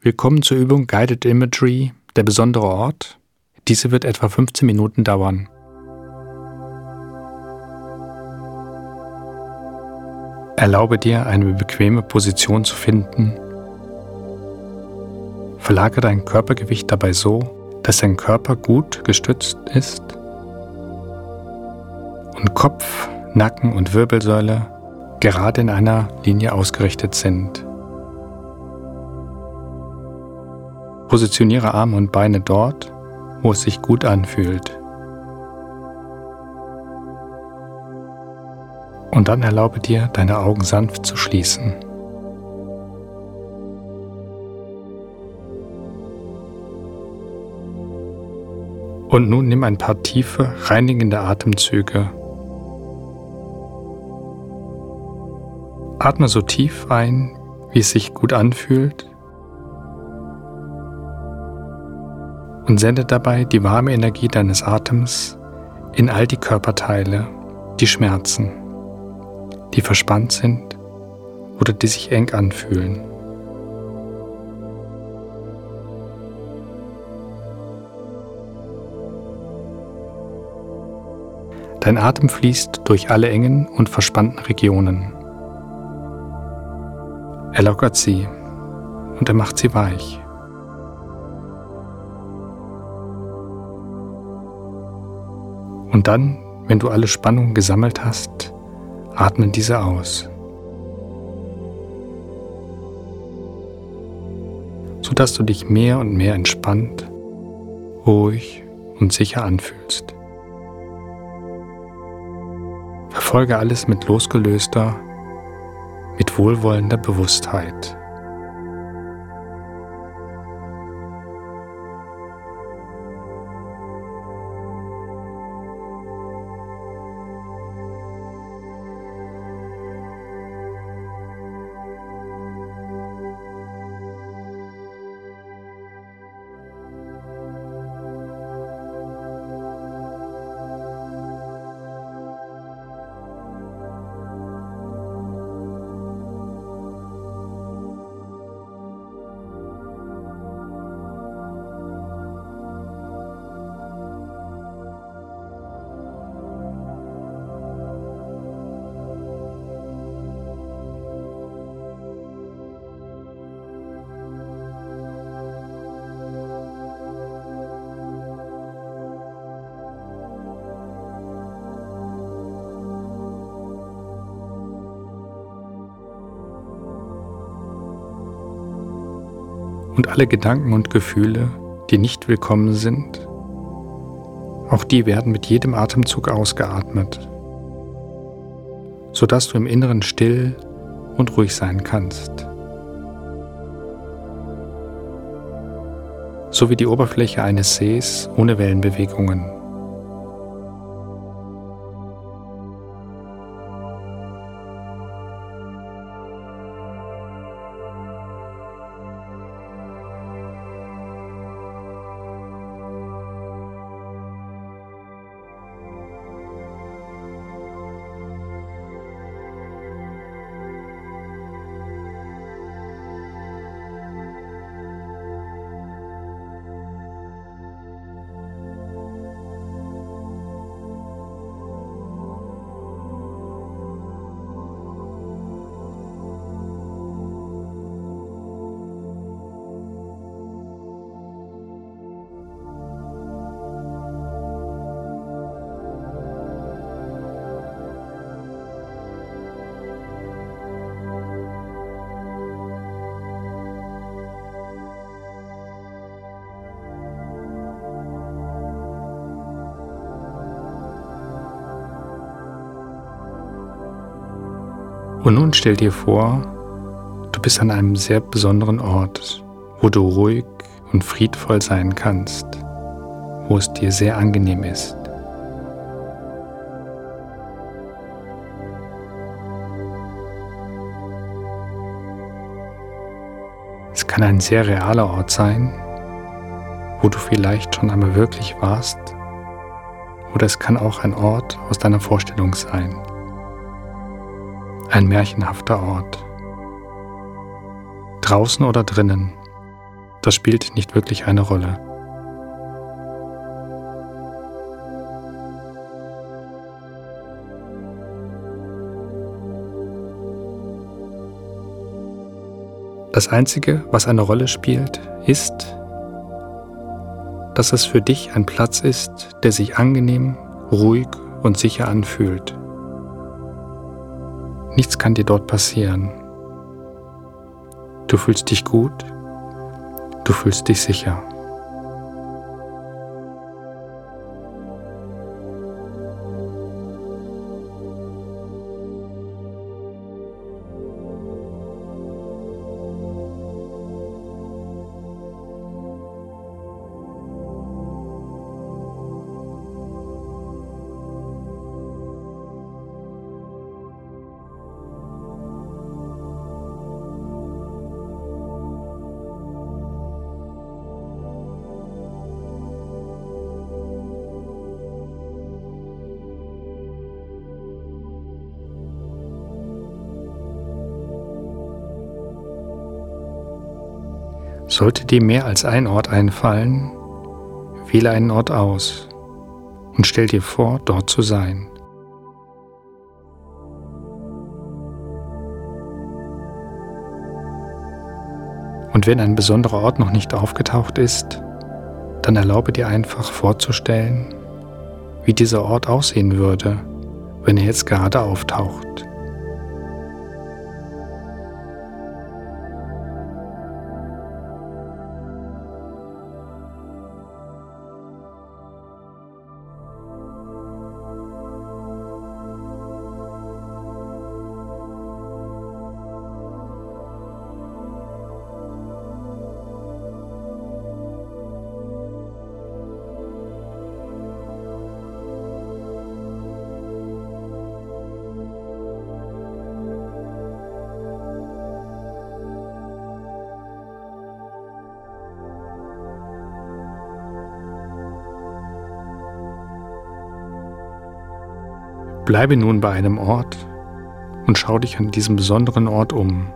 Willkommen zur Übung Guided Imagery, der besondere Ort. Diese wird etwa 15 Minuten dauern. Erlaube dir, eine bequeme Position zu finden. Verlagere dein Körpergewicht dabei so, dass dein Körper gut gestützt ist und Kopf, Nacken und Wirbelsäule gerade in einer Linie ausgerichtet sind. Positioniere Arme und Beine dort, wo es sich gut anfühlt. Und dann erlaube dir, deine Augen sanft zu schließen. Und nun nimm ein paar tiefe, reinigende Atemzüge. Atme so tief ein, wie es sich gut anfühlt und sende dabei die warme Energie deines Atems in all die Körperteile, die schmerzen, die verspannt sind oder die sich eng anfühlen. Dein Atem fließt durch alle engen und verspannten Regionen. Er lockert sie und er macht sie weich. Und dann, wenn du alle Spannung gesammelt hast, atmen diese aus. sodass du dich mehr und mehr entspannt, ruhig und sicher anfühlst. Verfolge alles mit losgelöster, mit wohlwollender Bewusstheit. Und alle Gedanken und Gefühle, die nicht willkommen sind, auch die werden mit jedem Atemzug ausgeatmet, sodass du im Inneren still und ruhig sein kannst. So wie die Oberfläche eines Sees ohne Wellenbewegungen. Und nun stell dir vor, du bist an einem sehr besonderen Ort, wo du ruhig und friedvoll sein kannst, wo es dir sehr angenehm ist. Es kann ein sehr realer Ort sein, wo du vielleicht schon einmal wirklich warst, oder es kann auch ein Ort aus deiner Vorstellung sein ein märchenhafter Ort. Draußen oder drinnen, das spielt nicht wirklich eine Rolle. Das Einzige, was eine Rolle spielt, ist, dass es für dich ein Platz ist, der sich angenehm, ruhig und sicher anfühlt. Nichts kann dir dort passieren. Du fühlst dich gut, du fühlst dich sicher. Sollte dir mehr als ein Ort einfallen, wähle einen Ort aus und stell dir vor, dort zu sein. Und wenn ein besonderer Ort noch nicht aufgetaucht ist, dann erlaube dir einfach vorzustellen, wie dieser Ort aussehen würde, wenn er jetzt gerade auftaucht. Bleibe nun bei einem Ort und schau dich an diesem besonderen Ort um.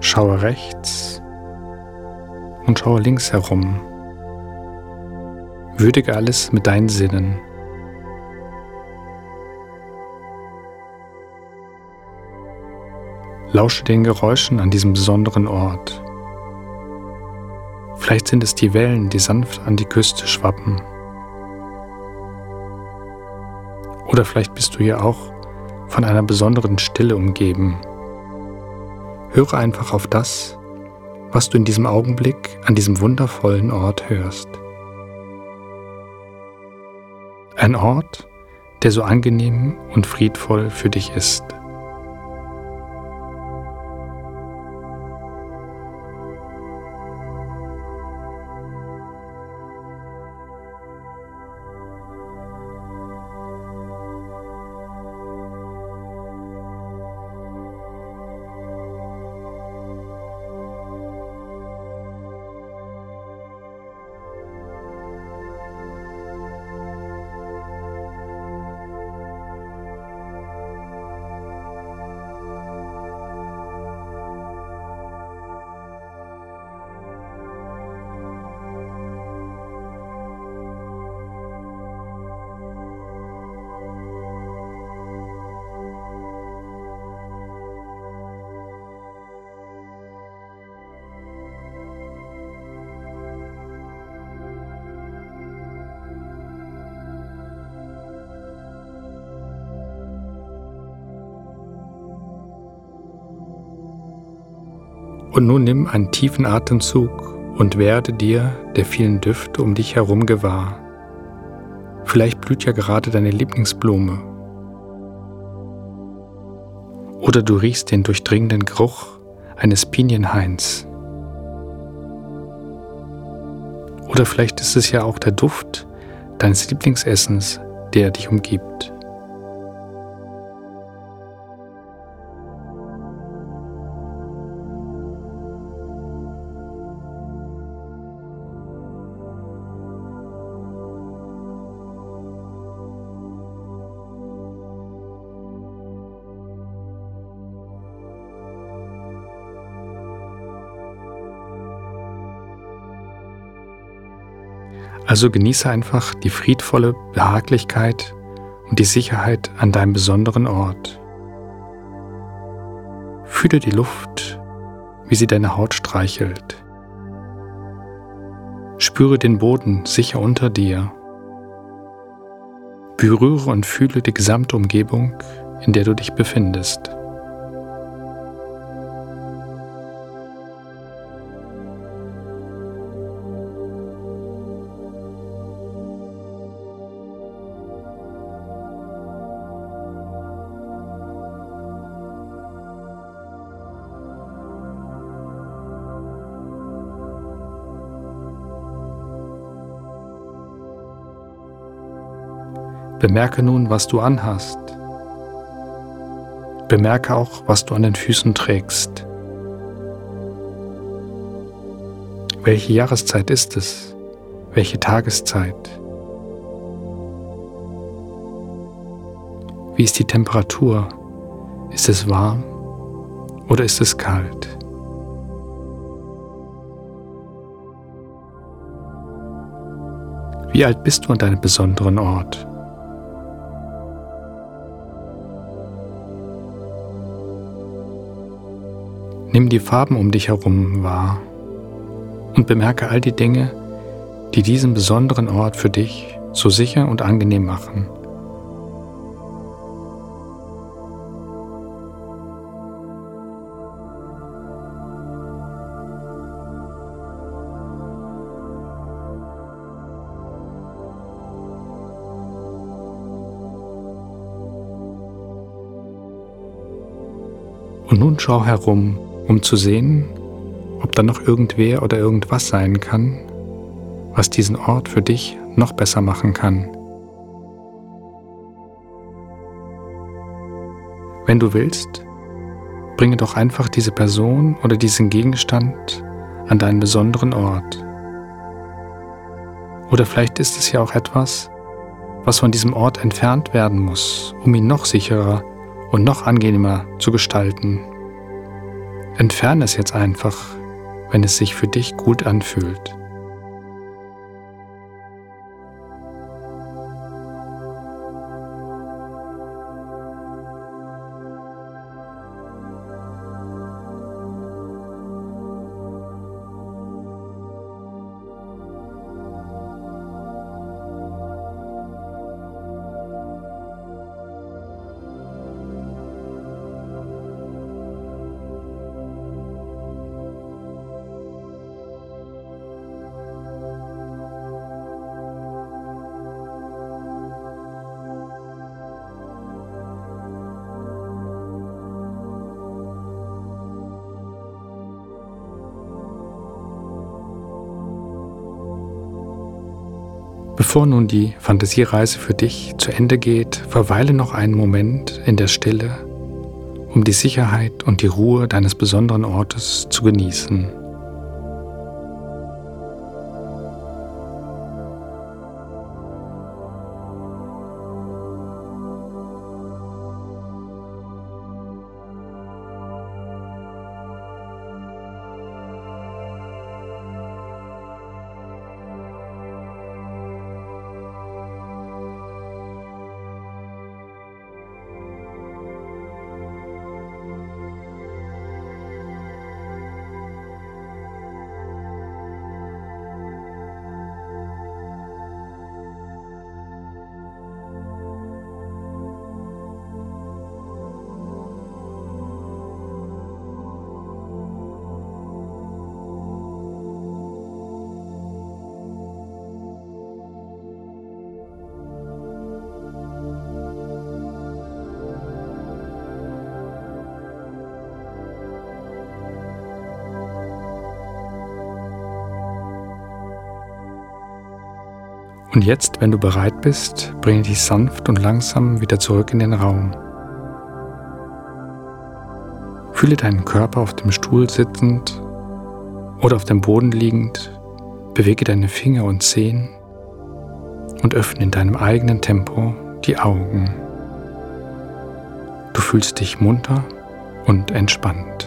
Schaue rechts und schaue links herum. Würdige alles mit deinen Sinnen. Lausche den Geräuschen an diesem besonderen Ort. Vielleicht sind es die Wellen, die sanft an die Küste schwappen. Oder vielleicht bist du hier auch von einer besonderen Stille umgeben. Höre einfach auf das, was du in diesem Augenblick an diesem wundervollen Ort hörst. Ein Ort, der so angenehm und friedvoll für dich ist. Und nun nimm einen tiefen Atemzug und werde dir der vielen Düfte um dich herum gewahr. Vielleicht blüht ja gerade deine Lieblingsblume. Oder du riechst den durchdringenden Geruch eines Pinienhains. Oder vielleicht ist es ja auch der Duft deines Lieblingsessens, der dich umgibt. Also genieße einfach die friedvolle Behaglichkeit und die Sicherheit an deinem besonderen Ort. Fühle die Luft, wie sie deine Haut streichelt. Spüre den Boden sicher unter dir. Berühre und fühle die gesamte Umgebung, in der du dich befindest. Bemerke nun, was du anhast. Bemerke auch, was du an den Füßen trägst. Welche Jahreszeit ist es? Welche Tageszeit? Wie ist die Temperatur? Ist es warm oder ist es kalt? Wie alt bist du an deinem besonderen Ort? Nimm die Farben um dich herum wahr und bemerke all die Dinge, die diesen besonderen Ort für dich so sicher und angenehm machen. Und nun schau herum um zu sehen, ob da noch irgendwer oder irgendwas sein kann, was diesen Ort für dich noch besser machen kann. Wenn du willst, bringe doch einfach diese Person oder diesen Gegenstand an deinen besonderen Ort. Oder vielleicht ist es ja auch etwas, was von diesem Ort entfernt werden muss, um ihn noch sicherer und noch angenehmer zu gestalten. Entferne es jetzt einfach, wenn es sich für dich gut anfühlt. Bevor nun die Fantasiereise für dich zu Ende geht, verweile noch einen Moment in der Stille, um die Sicherheit und die Ruhe deines besonderen Ortes zu genießen. Und jetzt, wenn du bereit bist, bringe dich sanft und langsam wieder zurück in den Raum. Fühle deinen Körper auf dem Stuhl sitzend oder auf dem Boden liegend, bewege deine Finger und Zehen und öffne in deinem eigenen Tempo die Augen. Du fühlst dich munter und entspannt.